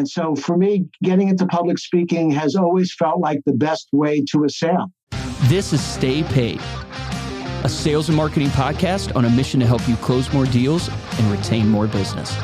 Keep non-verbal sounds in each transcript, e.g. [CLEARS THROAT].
And so for me, getting into public speaking has always felt like the best way to a sale. This is Stay Paid, a sales and marketing podcast on a mission to help you close more deals and retain more business.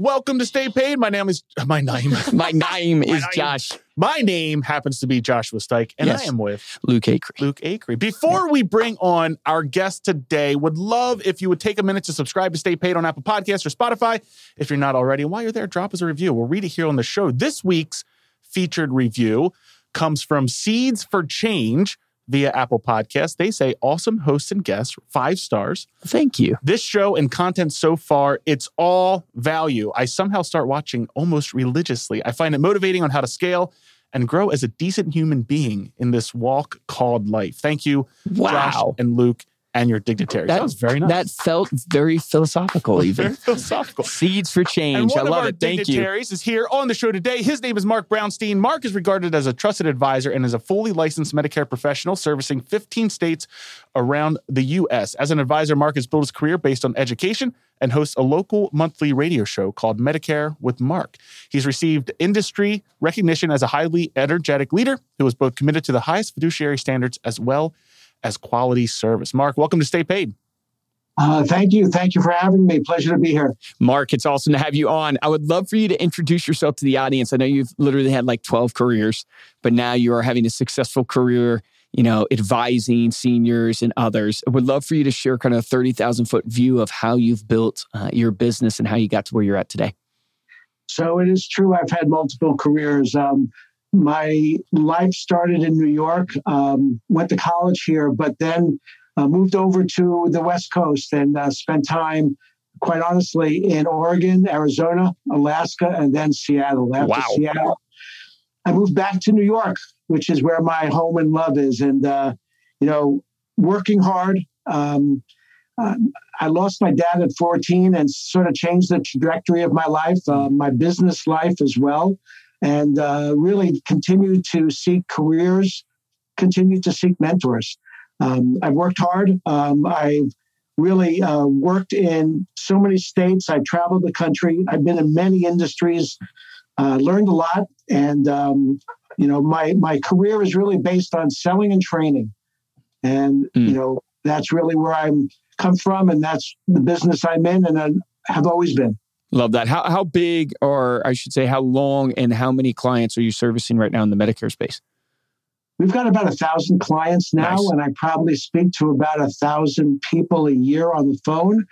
Welcome to Stay Paid. My name is my name. [LAUGHS] My name is name. Josh My name happens to be Joshua Stike, and Yes. I am with Luke Acre. Luke Acree. Before we bring on our guest today, would love if you would take a minute to subscribe to Stay Paid on Apple Podcasts or Spotify. If you're not already, and while you're there, drop us a review. We'll read it here on the show. This week's featured review comes from Seeds for Change via Apple Podcasts. They say awesome hosts and guests, five stars. Thank you. This show and content so far, it's all value. I somehow start watching almost religiously. I find it motivating on how to scale and grow as a decent human being in this walk called life. Thank you, Josh Wow. and Luke and your dignitaries. That, was very nice. That felt very philosophical, very even. philosophical. Seeds for change. I love it. Thank you. dignitaries is here on the show today. His name is Mark Brownstein. Mark is regarded as a trusted advisor and is a fully licensed Medicare professional servicing 15 states around the U.S. As an advisor, Mark has built his career based on education and hosts a local monthly radio show called Medicare with Mark. He's received industry recognition as a highly energetic leader who is both committed to the highest fiduciary standards as well as quality service. Mark, welcome to Stay Paid. Uh, thank you. Thank you for having me. Pleasure to be here. Mark, it's awesome to have you on. I would love for you to introduce yourself to the audience. I know you've literally had like 12 careers, but now you are having a successful career, you know, advising seniors and others. I would love for you to share kind of a 30,000 foot view of how you've built uh, your business and how you got to where you're at today. So it is true. I've had multiple careers. Um, my life started in New York. Um, went to college here, but then uh, moved over to the West Coast and uh, spent time, quite honestly, in Oregon, Arizona, Alaska, and then Seattle. After Wow. Seattle, I moved back to New York, which is where my home and love is. And uh, you know, working hard. Um, uh, I lost my dad at 14 and sort of changed the trajectory of my life, uh, my business life as well, and uh, really continue to seek careers, continue to seek mentors. Um, I've worked hard. Um, I've really uh, worked in so many states. I traveled the country. I've been in many industries, uh, learned a lot, and um, you know, my my career is really based on selling and training, and Mm. you know, that's really where I'm come from, and that's the business I'm in, and I have always been. Love that. How, how big, or I should say, how long and how many clients are you servicing right now in the Medicare space? We've got about a thousand clients now, Nice. and I probably speak to about a thousand people a year on the phone.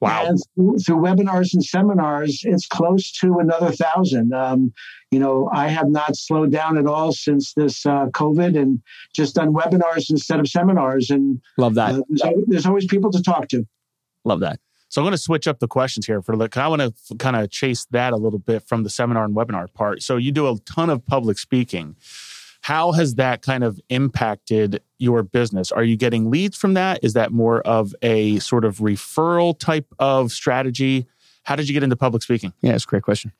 Wow. And through, through webinars and seminars, it's close to another thousand. Um, you know, I have not slowed down at all since this uh, COVID and just done webinars instead of seminars. And Love that. uh, there's, al- there's always people to talk to. Love that. So I'm going to switch up the questions here for like I want to kind of chase that a little bit from the seminar and webinar part. So you do a ton of public speaking. How has that kind of impacted your business? Are you getting leads from that? Is that more of a sort of referral type of strategy? How did you get into public speaking? Yeah, that's a great question.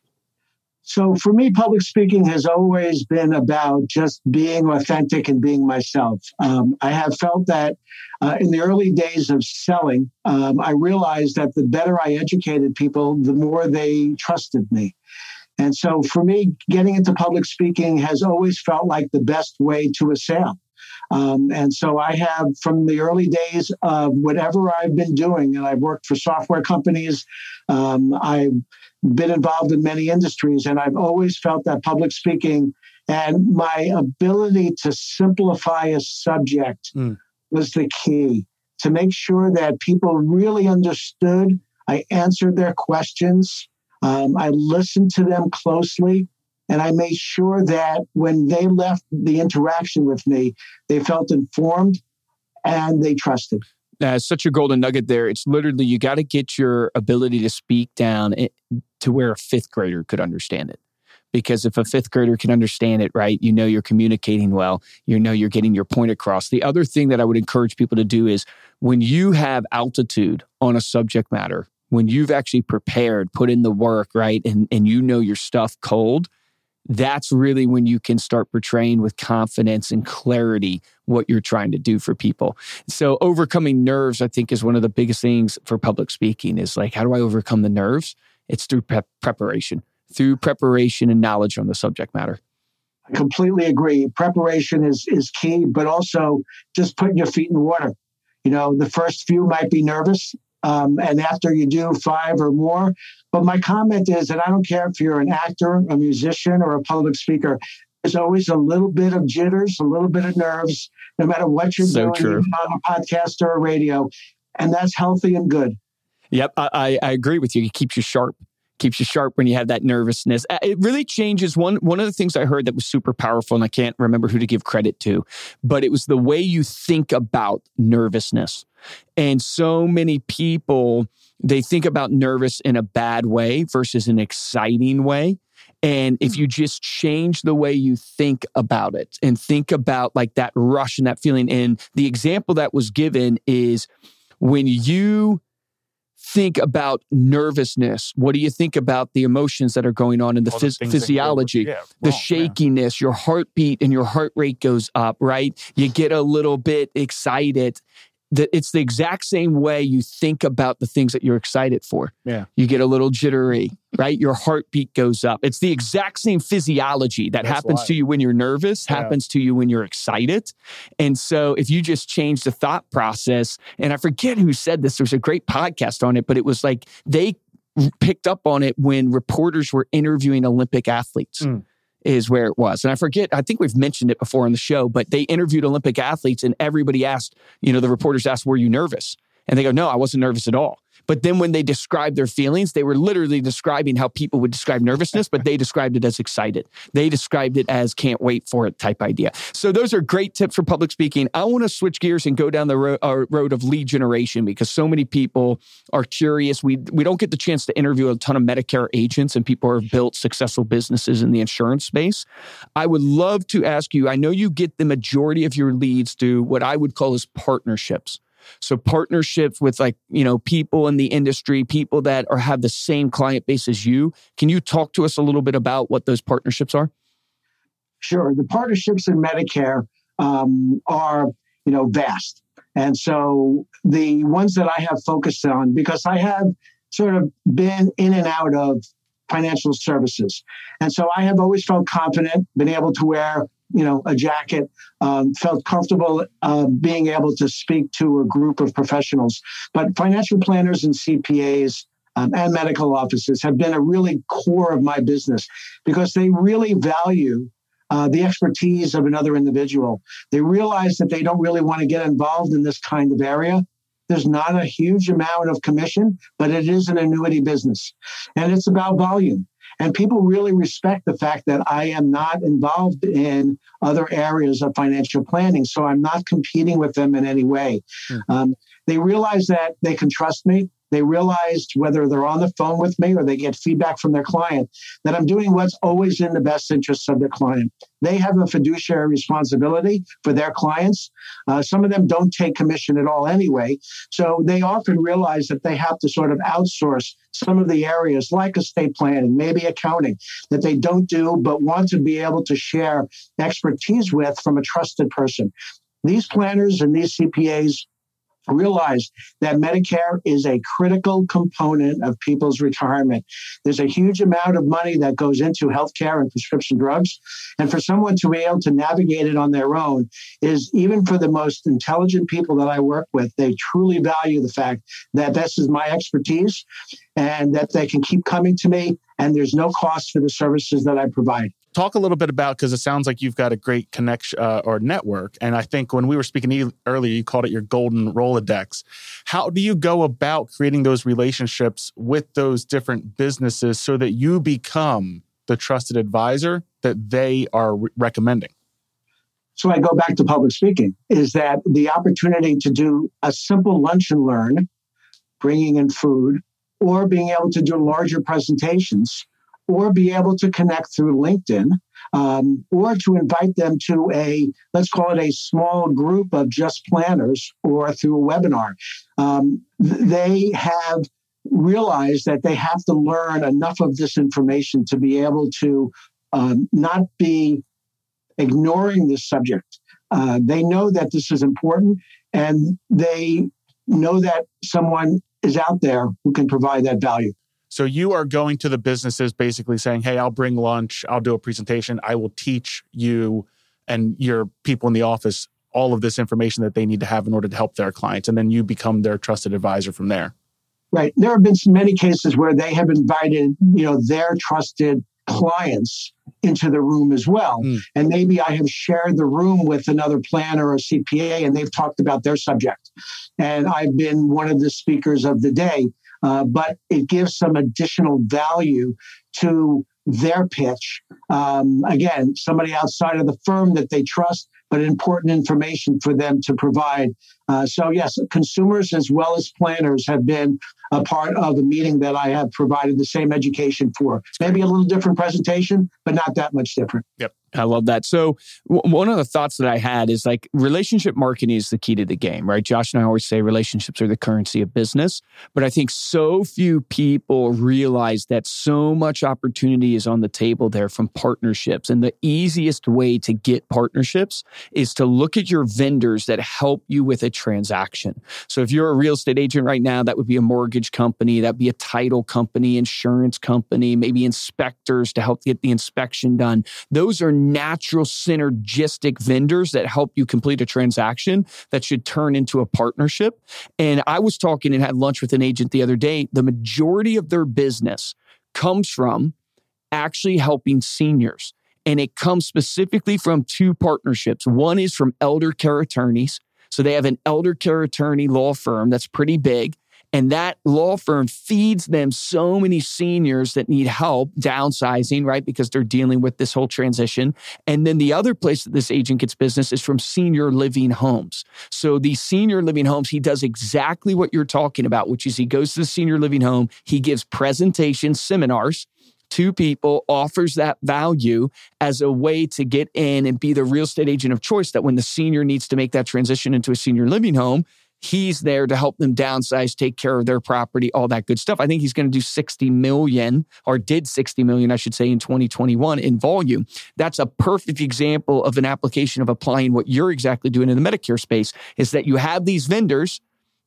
So for me, public speaking has always been about just being authentic and being myself. Um, I have felt that uh, in the early days of selling, um, I realized that the better I educated people, the more they trusted me. And so for me, getting into public speaking has always felt like the best way to a sale. Um, and so I have, from the early days of whatever I've been doing, and I've worked for software companies, um, I've been involved in many industries, and I've always felt that public speaking and my ability to simplify a subject Mm. was the key to make sure that people really understood. I answered their questions. Um, I listened to them closely. And I made sure that when they left the interaction with me, they felt informed and they trusted. uh, such a golden nugget there. It's literally you got to get your ability to speak down to where a fifth grader could understand it. Because if a fifth grader can understand it, right, you know you're communicating well, you know you're getting your point across. The other thing that I would encourage people to do is when you have altitude on a subject matter, when you've actually prepared, put in the work, right, and, and you know your stuff cold, that's really when you can start portraying with confidence and clarity what you're trying to do for people. So overcoming nerves, I think, is one of the biggest things for public speaking is like, how do I overcome the nerves? It's through pre- preparation, through preparation and knowledge on the subject matter. I completely agree. Preparation is is key, but also just putting your feet in the water. You know, the first few might be nervous, um, and after you do five or more. But my comment is that I don't care if you're an actor, a musician, or a public speaker. There's always a little bit of jitters, a little bit of nerves, no matter what you're So doing, on a podcast or a radio, and that's healthy and good. Yep, I, I agree with you. It keeps you sharp. Keeps you sharp when you have that nervousness. It really changes. One one of the things I heard that was super powerful, and I can't remember who to give credit to, but it was the way you think about nervousness. And so many people they think about nervous in a bad way versus an exciting way. And if hmm. you just change the way you think about it and think about like that rush and that feeling, and the example that was given is when you think about nervousness, what do you think about the emotions that are going on in the, the phys- go- physiology? yeah, the wrong, yeah. shakiness, your heartbeat and your heart rate goes up, right? You get a little bit excited. That it's the exact same way you think about the things that you're excited for. Yeah. You get a little jittery, right? Your heartbeat goes up. It's the exact same physiology that That's happens why. to you when you're nervous, Yeah. happens to you when you're excited. And so if you just change the thought process, and I forget who said this, there was a great podcast on it, but it was like they picked up on it when reporters were interviewing Olympic athletes. Mm. Is where it was. And I forget, I think we've mentioned it before on the show, but they interviewed Olympic athletes and everybody asked, you know, the reporters asked, Were you nervous? And they go, No, I wasn't nervous at all. But then when they described their feelings, they were literally describing how people would describe nervousness, but [LAUGHS] they described it as excited. They described it as can't wait for it type idea. So those are great tips for public speaking. I want to switch gears and go down the ro- uh, road of lead generation because so many people are curious. We we don't get the chance to interview a ton of Medicare agents and people who have built successful businesses in the insurance space. I would love to ask you. I know you get the majority of your leads through what I would call as partnerships. So partnerships with like, you know, people in the industry, people that are have the same client base as you. Can you talk to us a little bit about what those partnerships are? Sure. The partnerships in Medicare um, are, you know, vast. And so the ones that I have focused on, because I have sort of been in and out of financial services. And so I have always felt confident, been able to wear, you know, a jacket, um, felt comfortable uh, being able to speak to a group of professionals. But financial planners and CPAs um, and medical offices have been a really core of my business because they really value uh, the expertise of another individual. They realize that they don't really want to get involved in this kind of area. There's not a huge amount of commission, but it is an annuity business. And it's about volume. And people really respect the fact that I am not involved in other areas of financial planning. So I'm not competing with them in any way. Hmm. Um, they realize that they can trust me. They realized whether they're on the phone with me or they get feedback from their client that I'm doing what's always in the best interests of their client. They have a fiduciary responsibility for their clients. Uh, some of them don't take commission at all anyway. So they often realize that they have to sort of outsource some of the areas like estate planning, maybe accounting, that they don't do, but want to be able to share expertise with from a trusted person. These planners and these CPAs realize that Medicare is a critical component of people's retirement. There's a huge amount of money that goes into healthcare and prescription drugs. And for someone to be able to navigate it on their own is even for the most intelligent people that I work with, they truly value the fact that this is my expertise and that they can keep coming to me and there's no cost for the services that I provide. Talk a little bit about because it sounds like you've got a great connection uh, or network. And i think when we were speaking earlier you called it your golden rolodex. How do you go about creating those relationships with those different businesses so that you become the trusted advisor that they are re- recommending? So I go back to public speaking is that the opportunity to do a simple lunch and learn, bringing in food, or being able to do larger presentations, or be able to connect through LinkedIn, um, or to invite them to a, let's call it a small group of just planners or through a webinar. Um, they have realized that they have to learn enough of this information to be able to um, not be ignoring this subject. Uh, they know that this is important and they know that someone is out there who can provide that value. So you are going to the businesses basically saying, Hey, I'll bring lunch, I'll do a presentation, I will teach you and your people in the office all of this information that they need to have in order to help their clients. And then you become their trusted advisor from there. Right. There have been many cases where they have invited, you know, their trusted clients into the room as well. Mm. And maybe I have shared the room with another planner or CPA and they've talked about their subject. And I've been one of the speakers of the day. Uh, but it gives some additional value to their pitch. Um, again, somebody outside of the firm that they trust, but important information for them to provide. Uh, so, yes, consumers as well as planners have been a part of the meeting that I have provided the same education for. Maybe a little different presentation, but not that much different. Yep. I love that. So, w- one of the thoughts that I had is like relationship marketing is the key to the game, right? Josh and I always say relationships are the currency of business. But I think so few people realize that so much opportunity is on the table there from partnerships. And the easiest way to get partnerships is to look at your vendors that help you with a transaction. So, if you're a real estate agent right now, that would be a mortgage company, that'd be a title company, insurance company, maybe inspectors to help get the inspection done. Those are natural synergistic vendors that help you complete a transaction that should turn into a partnership. And I was talking and had lunch with an agent the other day. The majority of their business comes from actually helping seniors. And it comes specifically from two partnerships. One is from elder care attorneys. So they have an elder care attorney law firm that's pretty big. And that law firm feeds them so many seniors that need help downsizing, right? Because they're dealing with this whole transition. And then the other place that this agent gets business is from senior living homes. So these senior living homes, he does exactly what you're talking about, which is he goes to the senior living home, he gives presentations, seminars to people, offers that value as a way to get in and be the real estate agent of choice that when the senior needs to make that transition into a senior living home, He's there to help them downsize, take care of their property, all that good stuff. I think he's going to do 60 million or did 60 million, I should say, in 2021 in volume. That's a perfect example of an application of applying what you're exactly doing in the Medicare space is that you have these vendors,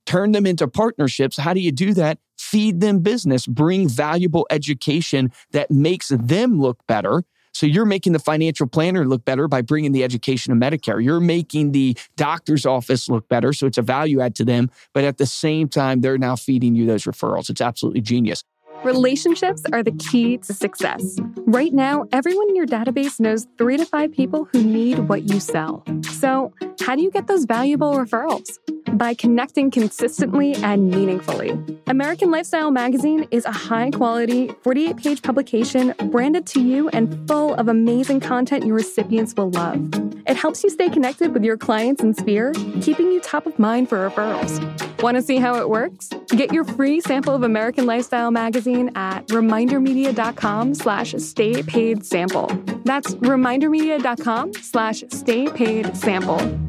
turn them into partnerships. How do you do that? Feed them business, bring valuable education that makes them look better so you're making the financial planner look better by bringing the education of Medicare. You're making the doctor's office look better. So it's a value add to them. But at the same time, they're now feeding you those referrals. It's absolutely genius. Relationships are the key to success. Right now, everyone in your database knows three to five people who need what you sell. So, how do you get those valuable referrals? By connecting consistently and meaningfully. American Lifestyle Magazine is a high quality, 48 page publication branded to you and full of amazing content your recipients will love. It helps you stay connected with your clients and sphere, keeping you top of mind for referrals. Want to see how it works? Get your free sample of American Lifestyle Magazine at remindermedia.com slash stay paid sample. That's remindermedia.com slash stay paid sample.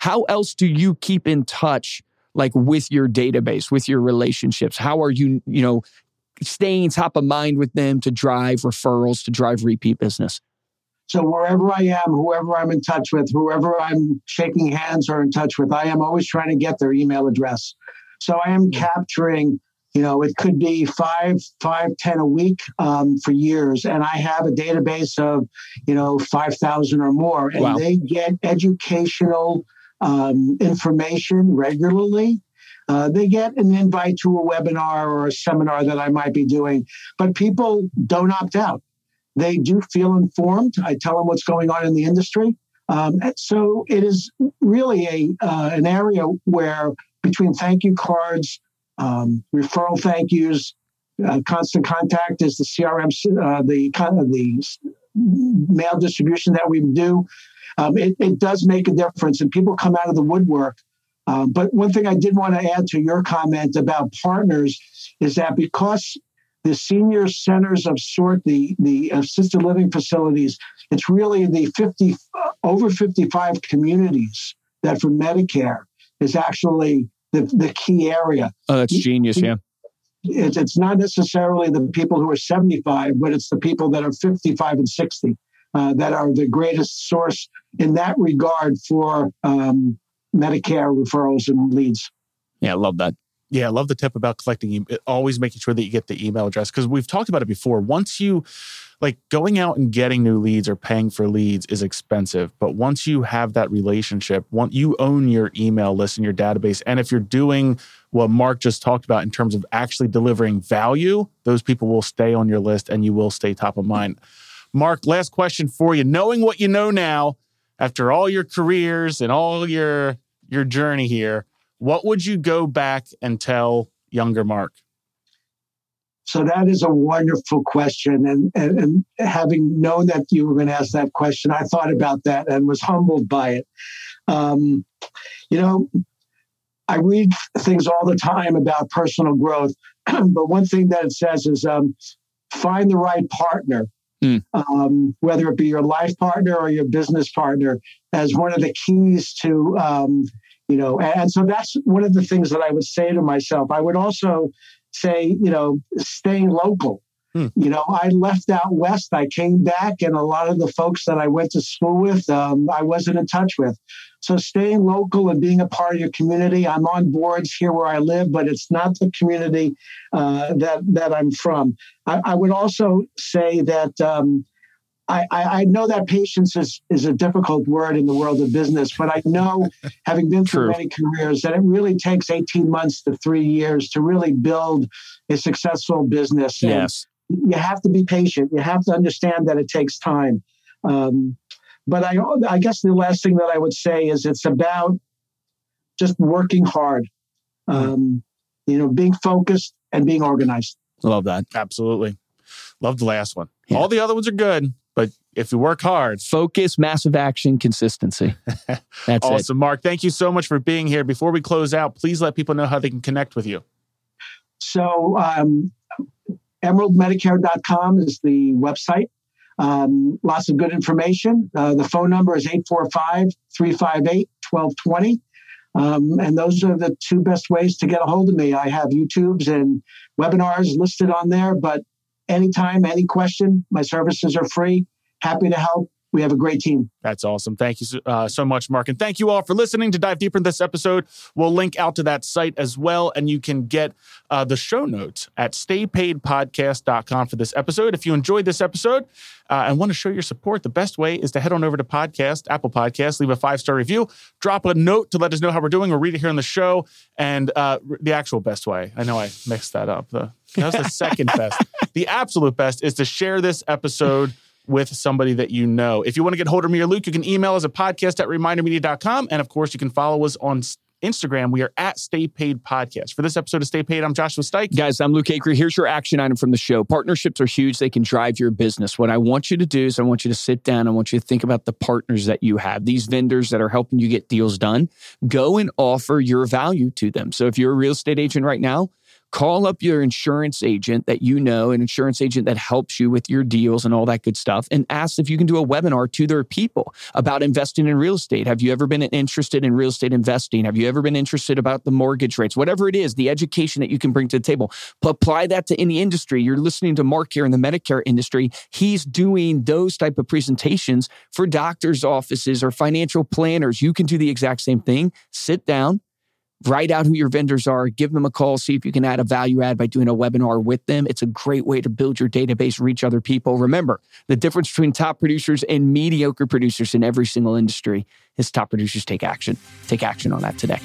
How else do you keep in touch like with your database, with your relationships? How are you, you know, staying top of mind with them to drive referrals, to drive repeat business? So wherever I am, whoever I'm in touch with, whoever I'm shaking hands or in touch with, I am always trying to get their email address. So I am capturing, you know, it could be five, five, ten a week um, for years, and I have a database of, you know, five thousand or more, and wow. they get educational um, information regularly. Uh, they get an invite to a webinar or a seminar that I might be doing, but people don't opt out they do feel informed. I tell them what's going on in the industry. Um, so it is really a uh, an area where between thank you cards, um, referral thank yous, uh, constant contact is the CRM, uh, the kind of the mail distribution that we do. Um, it, it, does make a difference, and people come out of the woodwork. Um, but one thing I did want to add to your comment about partners is that because the senior centers of sort, the, the assisted living facilities, it's really the 50 over 55 communities that for Medicare is actually the, the key area. Oh, that's genius, yeah. It's, it's not necessarily the people who are 75, but it's the people that are 55 and 60 uh, that are the greatest source in that regard for um, Medicare referrals and leads. Yeah, I love that. Yeah, I love the tip about collecting, always making sure that you get the email address because we've talked about it before. Once you like going out and getting new leads or paying for leads is expensive, but once you have that relationship, once you own your email list and your database, and if you're doing what Mark just talked about in terms of actually delivering value, those people will stay on your list and you will stay top of mind. Mark, last question for you. Knowing what you know now, after all your careers and all your your journey here, what would you go back and tell younger Mark? So that is a wonderful question. And, and, and, having known that you were going to ask that question, I thought about that and was humbled by it. Um, you know, I read things all the time about personal growth, [CLEARS THROAT] but one thing that it says is um, find the right partner, mm. um, whether it be your life partner or your business partner, as one of the keys to um, you know and so that's one of the things that i would say to myself. I would also say you know staying local. Hmm. you know i left out west. I came back and a lot of the folks that i went to school with um, i wasn't in touch with. So staying local and being a part of your community i'm on boards here where i live but it's not the community uh, that that i'm from. I, I, would also say that um, I, I, know that patience is, is a difficult word in the world of business, but I know, [LAUGHS] having been through many careers, that it really takes 18 months to three years to really build a successful business. Yes. And you have to be patient. You have to understand that it takes time. Um, but I, I guess the last thing that I would say is it's about just working hard, mm-hmm. um, you know, being focused and being organized. Love that. Absolutely. Love the last one. Yeah. All the other ones are good, but if you work hard, focus, massive action, consistency. [LAUGHS] That's awesome. It. Mark, thank you so much for being here. Before we close out, please let people know how they can connect with you. So, um, emeraldmedicare.com is the website. Um, lots of good information. Uh, the phone number is 845 358 1220. Um, and those are the two best ways to get a hold of me. I have YouTubes and webinars listed on there, but anytime, any question. My services are free. Happy to help. We have a great team. That's awesome. Thank you uh, so much, Mark. And thank you all for listening. To dive deeper in this episode, we'll link out to that site as well. And you can get uh, the show notes at staypaidpodcast.com for this episode. If you enjoyed this episode uh, and want to show your support, the best way is to head on over to Podcast, Apple Podcast, leave a five star review, drop a note to let us know how we're doing. We'll read it here on the show. And uh, the actual best way, I know I mixed that up. The, that was the second best. [LAUGHS] The absolute best is to share this episode with somebody that you know. If you want to get hold of me or Luke, you can email us at podcast at remindermedia.com. And of course, you can follow us on Instagram. We are at Stay Paid Podcast. For this episode of Stay Paid, I'm Joshua Stike. Guys, I'm Luke Acree. Here's your action item from the show. Partnerships are huge. They can drive your business. What I want you to do is I want you to sit down. I want you to think about the partners that you have, these vendors that are helping you get deals done. Go and offer your value to them. So if you're a real estate agent right now, Call up your insurance agent that you know, an insurance agent that helps you with your deals and all that good stuff, and ask if you can do a webinar to their people about investing in real estate. Have you ever been interested in real estate investing? Have you ever been interested about the mortgage rates? Whatever it is, the education that you can bring to the table. Apply that to any industry. You're listening to Mark here in the Medicare industry. He's doing those type of presentations for doctors' offices or financial planners. You can do the exact same thing. Sit down write out who your vendors are, give them a call, see if you can add a value add by doing a webinar with them. It's a great way to build your database, reach other people. Remember, the difference between top producers and mediocre producers in every single industry is top producers take action. Take action on that today.